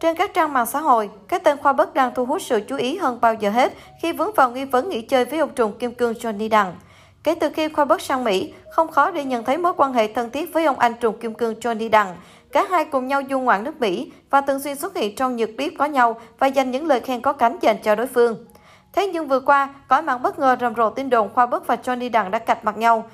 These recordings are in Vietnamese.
Trên các trang mạng xã hội, cái tên Khoa Bất đang thu hút sự chú ý hơn bao giờ hết khi vướng vào nghi vấn nghỉ chơi với ông trùm kim cương Johnny Đặng. Kể từ khi Khoa Bất sang Mỹ, không khó để nhận thấy mối quan hệ thân thiết với ông anh trùm kim cương Johnny Đặng. Cả hai cùng nhau du ngoạn nước Mỹ và thường xuyên xuất hiện trong nhược clip có nhau và dành những lời khen có cánh dành cho đối phương. Thế nhưng vừa qua, cõi mạng bất ngờ rầm rộ tin đồn Khoa Bất và Johnny Đặng đã cạch mặt nhau.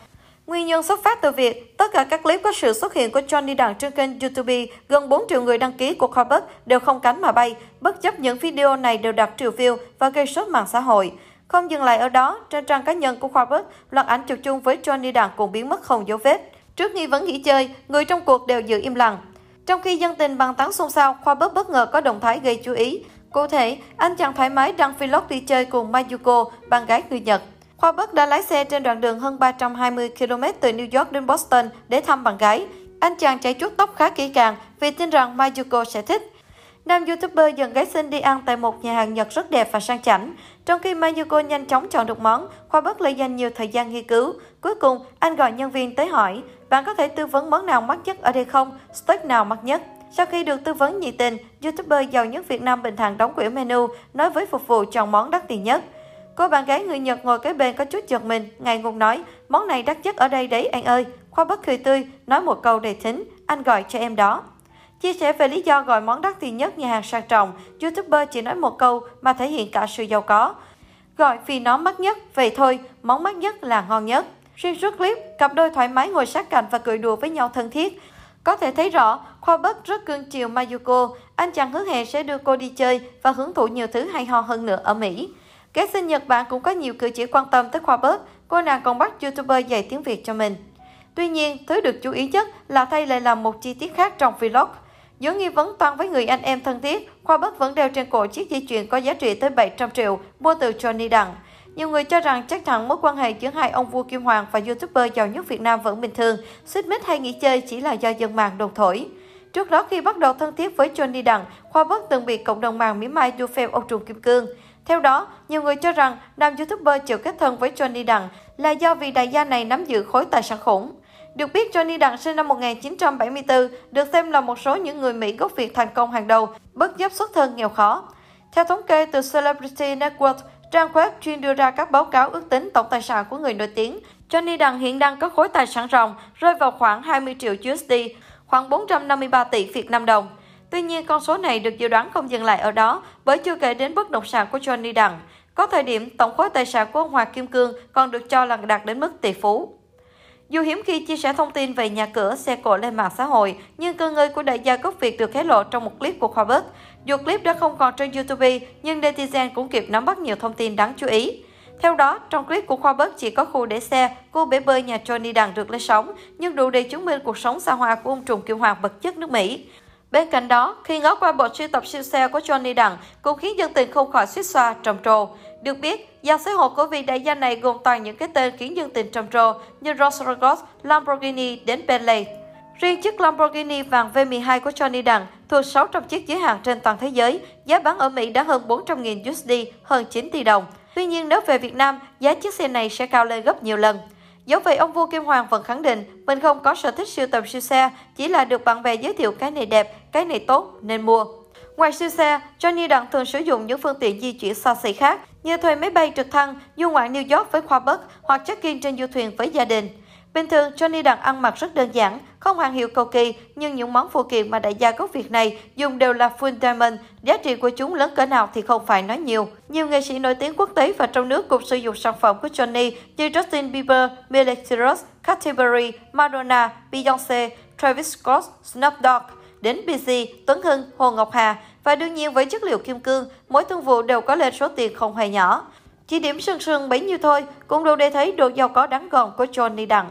Nguyên nhân xuất phát từ việc tất cả các clip có sự xuất hiện của Johnny Đặng trên kênh YouTube, gần 4 triệu người đăng ký của Corbett đều không cánh mà bay, bất chấp những video này đều đạt triệu view và gây sốt mạng xã hội. Không dừng lại ở đó, trên trang cá nhân của Corbett, loạt ảnh chụp chung với Johnny Đặng cũng biến mất không dấu vết. Trước nghi vấn nghỉ chơi, người trong cuộc đều giữ im lặng. Trong khi dân tình bàn tán xôn xao, Khoa Bất bất ngờ có động thái gây chú ý. Cụ thể, anh chàng thoải mái đăng vlog đi chơi cùng Mayuko, bạn gái người Nhật. Khoa Bất đã lái xe trên đoạn đường hơn 320 km từ New York đến Boston để thăm bạn gái. Anh chàng chạy chuốt tóc khá kỹ càng vì tin rằng Mayuko sẽ thích. Nam YouTuber dần gái xinh đi ăn tại một nhà hàng Nhật rất đẹp và sang chảnh. Trong khi Mayuko nhanh chóng chọn được món, Khoa Bất lại dành nhiều thời gian nghiên cứu. Cuối cùng, anh gọi nhân viên tới hỏi, bạn có thể tư vấn món nào mắc nhất ở đây không? Steak nào mắc nhất? Sau khi được tư vấn nhiệt tình, YouTuber giàu nhất Việt Nam bình thản đóng quỹ menu, nói với phục vụ chọn món đắt tiền nhất. Cô bạn gái người Nhật ngồi kế bên có chút giật mình, ngài ngùng nói, món này đắt nhất ở đây đấy anh ơi. Khoa bất cười tươi, nói một câu đầy thính, anh gọi cho em đó. Chia sẻ về lý do gọi món đắt tiền nhất nhà hàng sang trọng, YouTuber chỉ nói một câu mà thể hiện cả sự giàu có. Gọi vì nó mắc nhất, vậy thôi, món mắc nhất là ngon nhất. Xuyên suốt clip, cặp đôi thoải mái ngồi sát cạnh và cười đùa với nhau thân thiết. Có thể thấy rõ, Khoa Bất rất cưng chiều Mayuko, anh chàng hứa hẹn sẽ đưa cô đi chơi và hưởng thụ nhiều thứ hay ho hơn nữa ở Mỹ. Kế sinh Nhật Bản cũng có nhiều cử chỉ quan tâm tới Khoa Bớt, cô nàng còn bắt YouTuber dạy tiếng Việt cho mình. Tuy nhiên, thứ được chú ý nhất là thay lại làm một chi tiết khác trong vlog. Giữa nghi vấn toan với người anh em thân thiết, Khoa Bớt vẫn đeo trên cổ chiếc dây chuyền có giá trị tới 700 triệu mua từ Johnny Đặng. Nhiều người cho rằng chắc chắn mối quan hệ giữa hai ông vua Kim Hoàng và YouTuber giàu nhất Việt Nam vẫn bình thường, xích mích hay nghỉ chơi chỉ là do dân mạng đồn thổi. Trước đó khi bắt đầu thân thiết với Johnny Đặng, Khoa Bất từng bị cộng đồng mạng mỉa mai du phèo ông trùng kim cương. Theo đó, nhiều người cho rằng nam YouTuber chịu kết thân với Johnny Đặng là do vị đại gia này nắm giữ khối tài sản khủng. Được biết, Johnny Đặng sinh năm 1974, được xem là một số những người Mỹ gốc Việt thành công hàng đầu, bất chấp xuất thân nghèo khó. Theo thống kê từ Celebrity Network, trang web chuyên đưa ra các báo cáo ước tính tổng tài sản của người nổi tiếng, Johnny Đặng hiện đang có khối tài sản ròng rơi vào khoảng 20 triệu USD, khoảng 453 tỷ Việt Nam đồng. Tuy nhiên, con số này được dự đoán không dừng lại ở đó bởi chưa kể đến bất động sản của Johnny Đặng. Có thời điểm, tổng khối tài sản của ông Hoàng Kim Cương còn được cho là đạt đến mức tỷ phú. Dù hiếm khi chia sẻ thông tin về nhà cửa, xe cộ lên mạng xã hội, nhưng cơ ngơi của đại gia gốc Việt được hé lộ trong một clip của Khoa Bất. Dù clip đã không còn trên YouTube, nhưng netizen cũng kịp nắm bắt nhiều thông tin đáng chú ý. Theo đó, trong clip của Khoa Bất chỉ có khu để xe, cô bể bơi nhà Johnny Đằng được lên sóng, nhưng đủ để chứng minh cuộc sống xa hoa của ông trùm kim hoàng bậc chất nước Mỹ. Bên cạnh đó, khi ngó qua bộ sưu tập siêu xe của Johnny Đặng cũng khiến dân tình không khỏi suýt xoa trầm trồ. Được biết, dàn xếp hộp của vị đại gia này gồm toàn những cái tên khiến dân tình trầm trồ như Rolls Royce, Lamborghini đến Bentley. Riêng chiếc Lamborghini vàng V12 của Johnny Đặng thuộc 600 chiếc giới hạn trên toàn thế giới, giá bán ở Mỹ đã hơn 400.000 USD, hơn 9 tỷ đồng. Tuy nhiên nếu về Việt Nam, giá chiếc xe này sẽ cao lên gấp nhiều lần. Dẫu vậy, ông vua Kim Hoàng vẫn khẳng định mình không có sở thích siêu tầm siêu xe, chỉ là được bạn bè giới thiệu cái này đẹp, cái này tốt nên mua. Ngoài siêu xe, Johnny Đặng thường sử dụng những phương tiện di chuyển xa xỉ khác như thuê máy bay trực thăng, du ngoạn New York với khoa bất hoặc check-in trên du thuyền với gia đình. Bình thường, Johnny Đặng ăn mặc rất đơn giản, không hàng hiệu cầu kỳ, nhưng những món phụ kiện mà đại gia gốc Việt này dùng đều là full diamond, giá trị của chúng lớn cỡ nào thì không phải nói nhiều. Nhiều nghệ sĩ nổi tiếng quốc tế và trong nước cũng sử dụng sản phẩm của Johnny như Justin Bieber, Miley Cyrus, Katy Perry, Madonna, Beyoncé, Travis Scott, Snoop Dogg, đến BC, Tuấn Hưng, Hồ Ngọc Hà và đương nhiên với chất liệu kim cương, mỗi thương vụ đều có lên số tiền không hề nhỏ. Chỉ điểm sương sương bấy nhiêu thôi cũng đủ để thấy độ giàu có đáng gòn của Johnny Đặng.